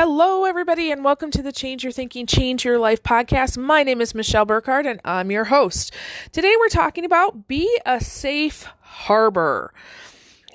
Hello, everybody, and welcome to the Change Your Thinking, Change Your Life podcast. My name is Michelle Burkhardt, and I'm your host. Today, we're talking about be a safe harbor.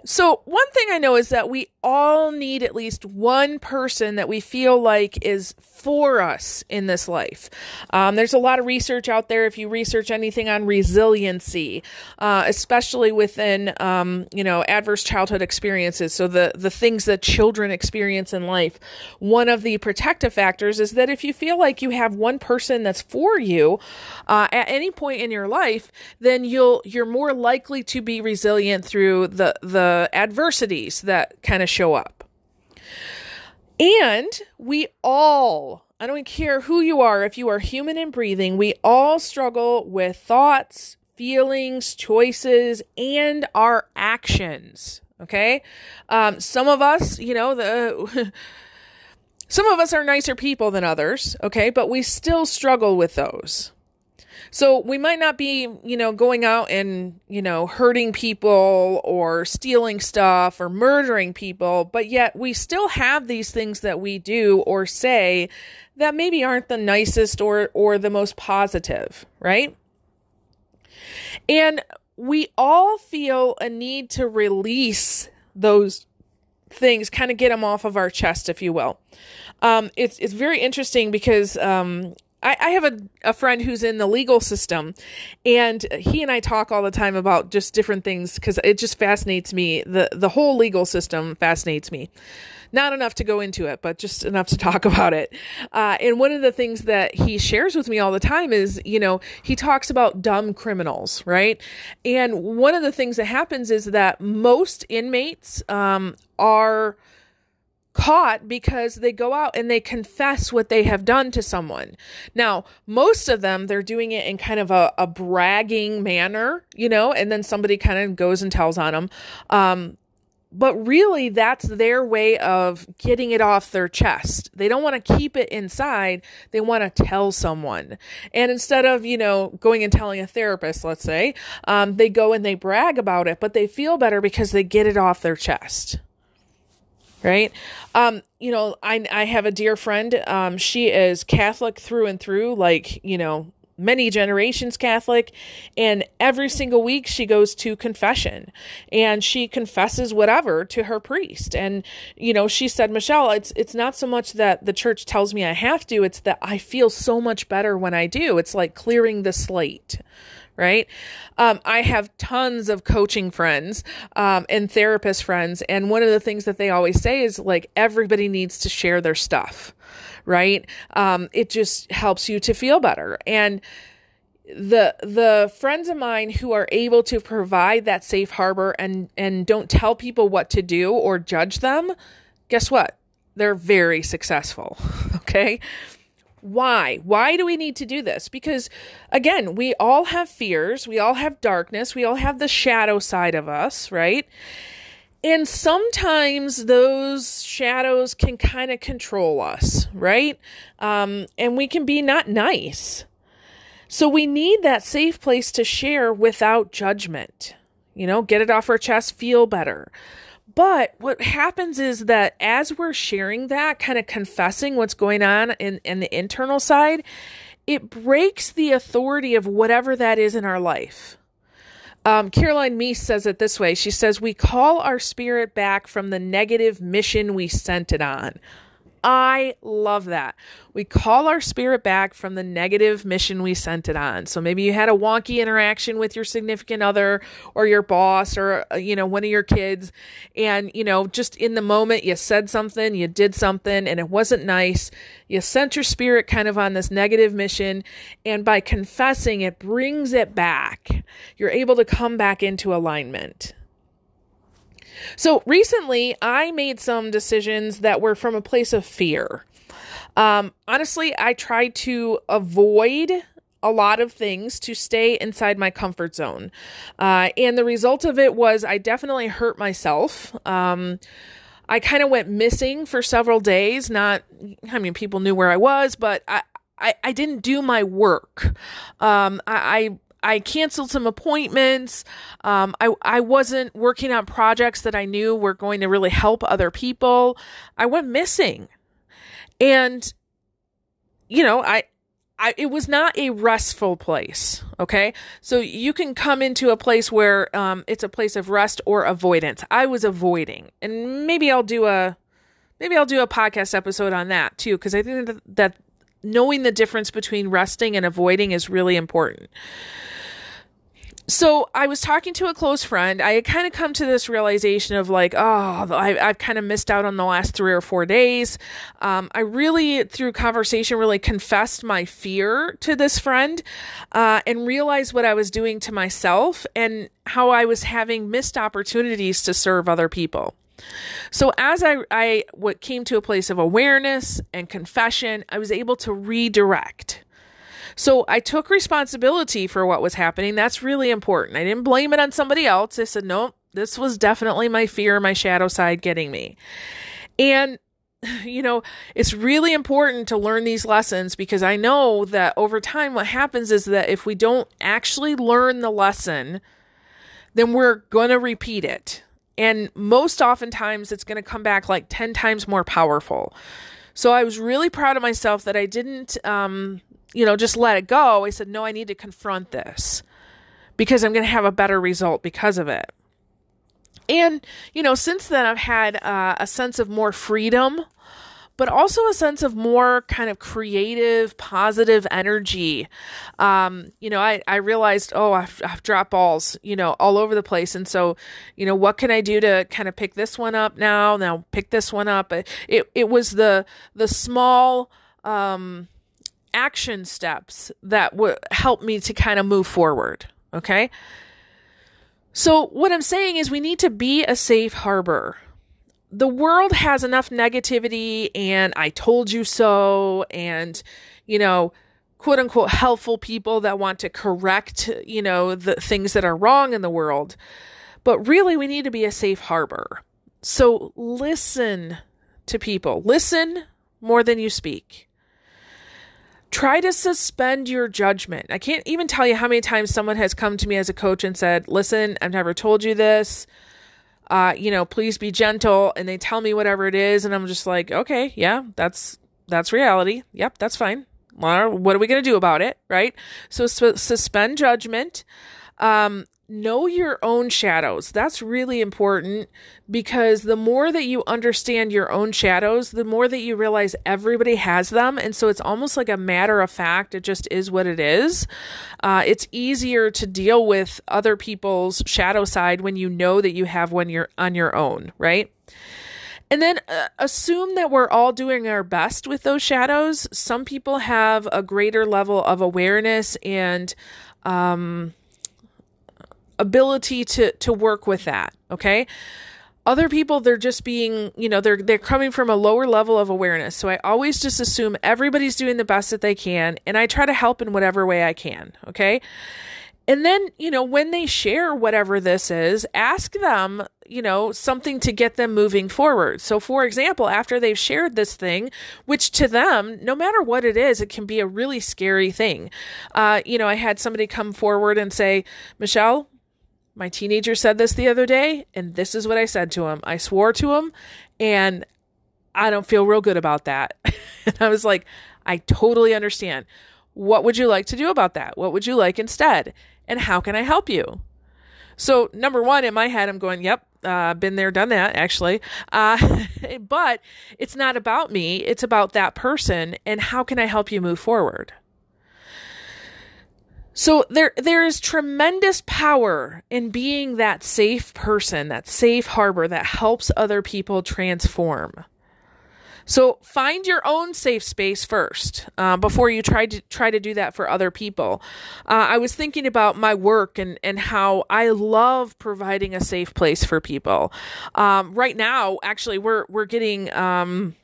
So, one thing I know is that we all need at least one person that we feel like is for us in this life. Um, there's a lot of research out there. If you research anything on resiliency, uh, especially within um, you know adverse childhood experiences, so the the things that children experience in life, one of the protective factors is that if you feel like you have one person that's for you uh, at any point in your life, then you'll you're more likely to be resilient through the the adversities that kind of show up. And we all, I don't care who you are, if you are human and breathing, we all struggle with thoughts, feelings, choices, and our actions. Okay. Um, some of us, you know, the. some of us are nicer people than others, okay, but we still struggle with those. So we might not be, you know, going out and, you know, hurting people or stealing stuff or murdering people, but yet we still have these things that we do or say that maybe aren't the nicest or or the most positive, right? And we all feel a need to release those things, kind of get them off of our chest, if you will. Um, it's it's very interesting because um, I, I have a, a friend who's in the legal system, and he and I talk all the time about just different things because it just fascinates me. The, the whole legal system fascinates me. Not enough to go into it, but just enough to talk about it. Uh, and one of the things that he shares with me all the time is, you know, he talks about dumb criminals, right? And one of the things that happens is that most inmates um, are caught because they go out and they confess what they have done to someone. Now, most of them, they're doing it in kind of a, a bragging manner, you know, and then somebody kind of goes and tells on them. Um, but really, that's their way of getting it off their chest. They don't want to keep it inside. They want to tell someone. And instead of, you know, going and telling a therapist, let's say, um, they go and they brag about it, but they feel better because they get it off their chest right? Um, you know, I I have a dear friend. Um, she is Catholic through and through, like you know, many generations Catholic, and every single week she goes to confession and she confesses whatever to her priest. And you know, she said, Michelle, it's it's not so much that the church tells me I have to; it's that I feel so much better when I do. It's like clearing the slate right? Um, I have tons of coaching friends um, and therapist friends, and one of the things that they always say is like everybody needs to share their stuff, right? Um, it just helps you to feel better and the the friends of mine who are able to provide that safe harbor and and don't tell people what to do or judge them guess what they're very successful okay why? Why do we need to do this? Because again, we all have fears, we all have darkness, we all have the shadow side of us, right? And sometimes those shadows can kind of control us, right? Um, and we can be not nice. So we need that safe place to share without judgment. You know, get it off our chest, feel better. But what happens is that as we're sharing that, kind of confessing what's going on in, in the internal side, it breaks the authority of whatever that is in our life. Um, Caroline Myss says it this way. She says, We call our spirit back from the negative mission we sent it on. I love that. We call our spirit back from the negative mission we sent it on. So maybe you had a wonky interaction with your significant other or your boss or, uh, you know, one of your kids. And, you know, just in the moment, you said something, you did something, and it wasn't nice. You sent your spirit kind of on this negative mission. And by confessing, it brings it back. You're able to come back into alignment. So recently, I made some decisions that were from a place of fear. Um, honestly, I tried to avoid a lot of things to stay inside my comfort zone. Uh, and the result of it was I definitely hurt myself. Um, I kind of went missing for several days. Not, I mean, people knew where I was, but I, I, I didn't do my work. Um, I, I canceled some appointments. Um, I, I wasn't working on projects that I knew were going to really help other people. I went missing. And, you know, I, I, it was not a restful place. Okay. So you can come into a place where um, it's a place of rest or avoidance. I was avoiding. And maybe I'll do a, maybe I'll do a podcast episode on that too, because I think that, that knowing the difference between resting and avoiding is really important. So I was talking to a close friend. I had kind of come to this realization of like, oh, I, have kind of missed out on the last three or four days. Um, I really, through conversation, really confessed my fear to this friend uh, and realized what I was doing to myself and how I was having missed opportunities to serve other people. So as I I what came to a place of awareness and confession, I was able to redirect. So I took responsibility for what was happening. That's really important. I didn't blame it on somebody else. I said, "No, this was definitely my fear, my shadow side getting me." And you know, it's really important to learn these lessons because I know that over time what happens is that if we don't actually learn the lesson, then we're going to repeat it. And most oftentimes, it's going to come back like 10 times more powerful. So I was really proud of myself that I didn't, um, you know, just let it go. I said, no, I need to confront this because I'm going to have a better result because of it. And, you know, since then, I've had uh, a sense of more freedom but also a sense of more kind of creative, positive energy. Um, you know, I, I realized, oh, I've, I've dropped balls, you know, all over the place. And so, you know, what can I do to kind of pick this one up now? Now pick this one up. It, it was the, the small, um, action steps that would help me to kind of move forward. Okay. So, what I'm saying is, we need to be a safe harbor the world has enough negativity and I told you so and you know quote unquote helpful people that want to correct you know the things that are wrong in the world. But really we need to be a safe harbor. So listen to people. Listen more than you speak. Try to suspend your judgment. I can't even tell you how many times someone has come to me as a coach and said listen i've never told you this uh, you know, please be gentle. And they tell me whatever it is. And I'm just like, okay, yeah, that's, that's reality. Yep, that's fine. What are we going to do about it? Right. So su- suspend judgment. Um, know your own shadows. That's really important because the more that you understand your own shadows, the more that you realize everybody has them. And so it's almost like a matter of fact. It just is what it is. Uh, it's easier to deal with other people's shadow side when you know that you have one you're on your own, right? And then uh, assume that we're all doing our best with those shadows. Some people have a greater level of awareness and, um, ability to to work with that okay? Other people they're just being you know they're they're coming from a lower level of awareness. So i always just assume everybody's doing the best that they can and i try to help in whatever way i can okay? And then you know when they share whatever this is ask them you know something to get them moving forward. So for example after they've shared this thing which to them no matter what it is it can be a really scary thing. Uh, you know i had somebody come forward and say michelle my teenager said this the other day, and this is what I said to him. I swore to him, and I don't feel real good about that. and I was like, I totally understand. What would you like to do about that? What would you like instead? And how can I help you? So, number one, in my head, I'm going, yep, uh, been there, done that, actually. Uh, but it's not about me, it's about that person. And how can I help you move forward? So there there is tremendous power in being that safe person, that safe harbor that helps other people transform. So find your own safe space first uh, before you try to try to do that for other people. Uh, I was thinking about my work and and how I love providing a safe place for people. Um, right now, actually, we're we're getting. Um,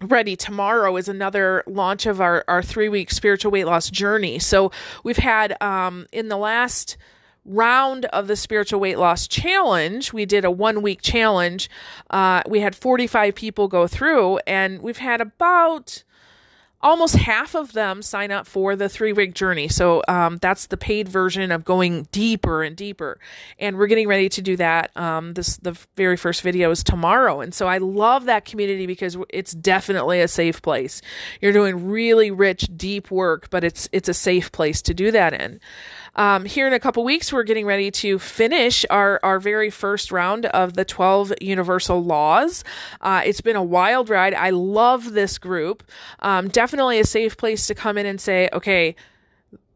ready tomorrow is another launch of our, our three week spiritual weight loss journey. So we've had um, in the last round of the spiritual weight loss challenge we did a one week challenge. Uh, we had 45 people go through and we've had about almost half of them sign up for the three week journey. So um, that's the paid version of going deeper and deeper. And we're getting ready to do that. Um, this the very first video is tomorrow, and so I love that community because it's definitely a safe place. You're doing really rich, deep work, but it's it's a safe place to do that in. Um, here in a couple weeks, we're getting ready to finish our, our very first round of the 12 universal laws. Uh, it's been a wild ride. I love this group. Um, definitely a safe place to come in and say, okay,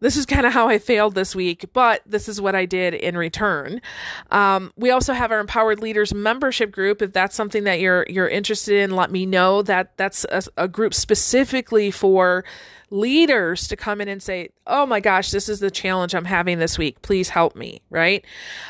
this is kind of how I failed this week, but this is what I did in return. Um, we also have our Empowered Leaders membership group. If that's something that you're you're interested in, let me know. That that's a, a group specifically for leaders to come in and say, Oh my gosh, this is the challenge I'm having this week. Please help me. Right.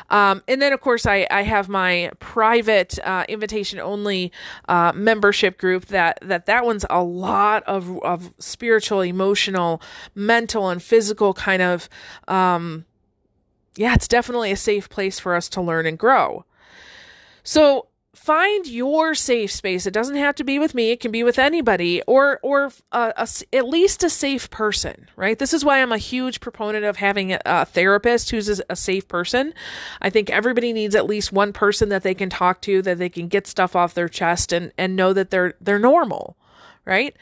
Um, and then, of course, I, I have my private uh, invitation only uh, membership group that, that that one's a lot of, of spiritual, emotional, mental, and physical kind of, um, yeah, it's definitely a safe place for us to learn and grow. So find your safe space. It doesn't have to be with me. It can be with anybody or or uh, a, at least a safe person right? This is why i'm a huge proponent of having a, a therapist who's a, a, safe person. I think everybody needs at least one person that they can talk to that they can get stuff off their chest and and know that they're they're normal right?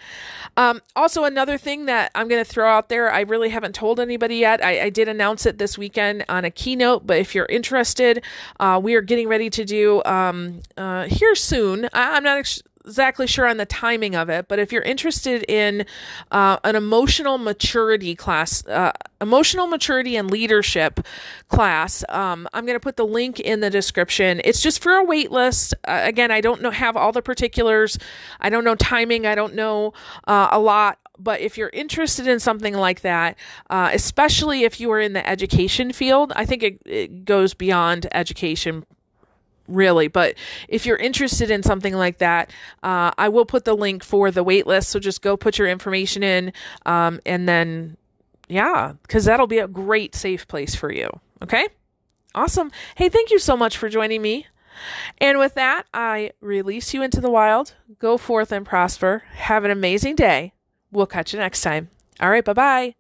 Um, also, another thing that I'm going to throw out there, I really haven't told anybody yet. I, I, did announce it this weekend on a keynote, but if you're interested, uh, we are getting ready to do um, uh, here soon. I, am not ex- exactly sure on the timing of it, but if you're interested in uh, an emotional maturity class, uh, emotional maturity and leadership class, um, I'm going to put the link in the description. It's just for a wait list. Uh, again, I don't know have all the particulars. I don't know timing. I don't know uh, a lot but if you're interested in something like that, uh, especially if you are in the education field, I think it, it, goes beyond education really. But if you're interested in something like that, uh, I will put the link for the waitlist. So just go put your information in, um, and then yeah, because that'll be a great safe place for you. Okay, awesome. Hey, thank you so much for joining me. And with that, I release you into the wild. Go forth and prosper. Have an amazing day. We'll catch you next time. All right, bye bye.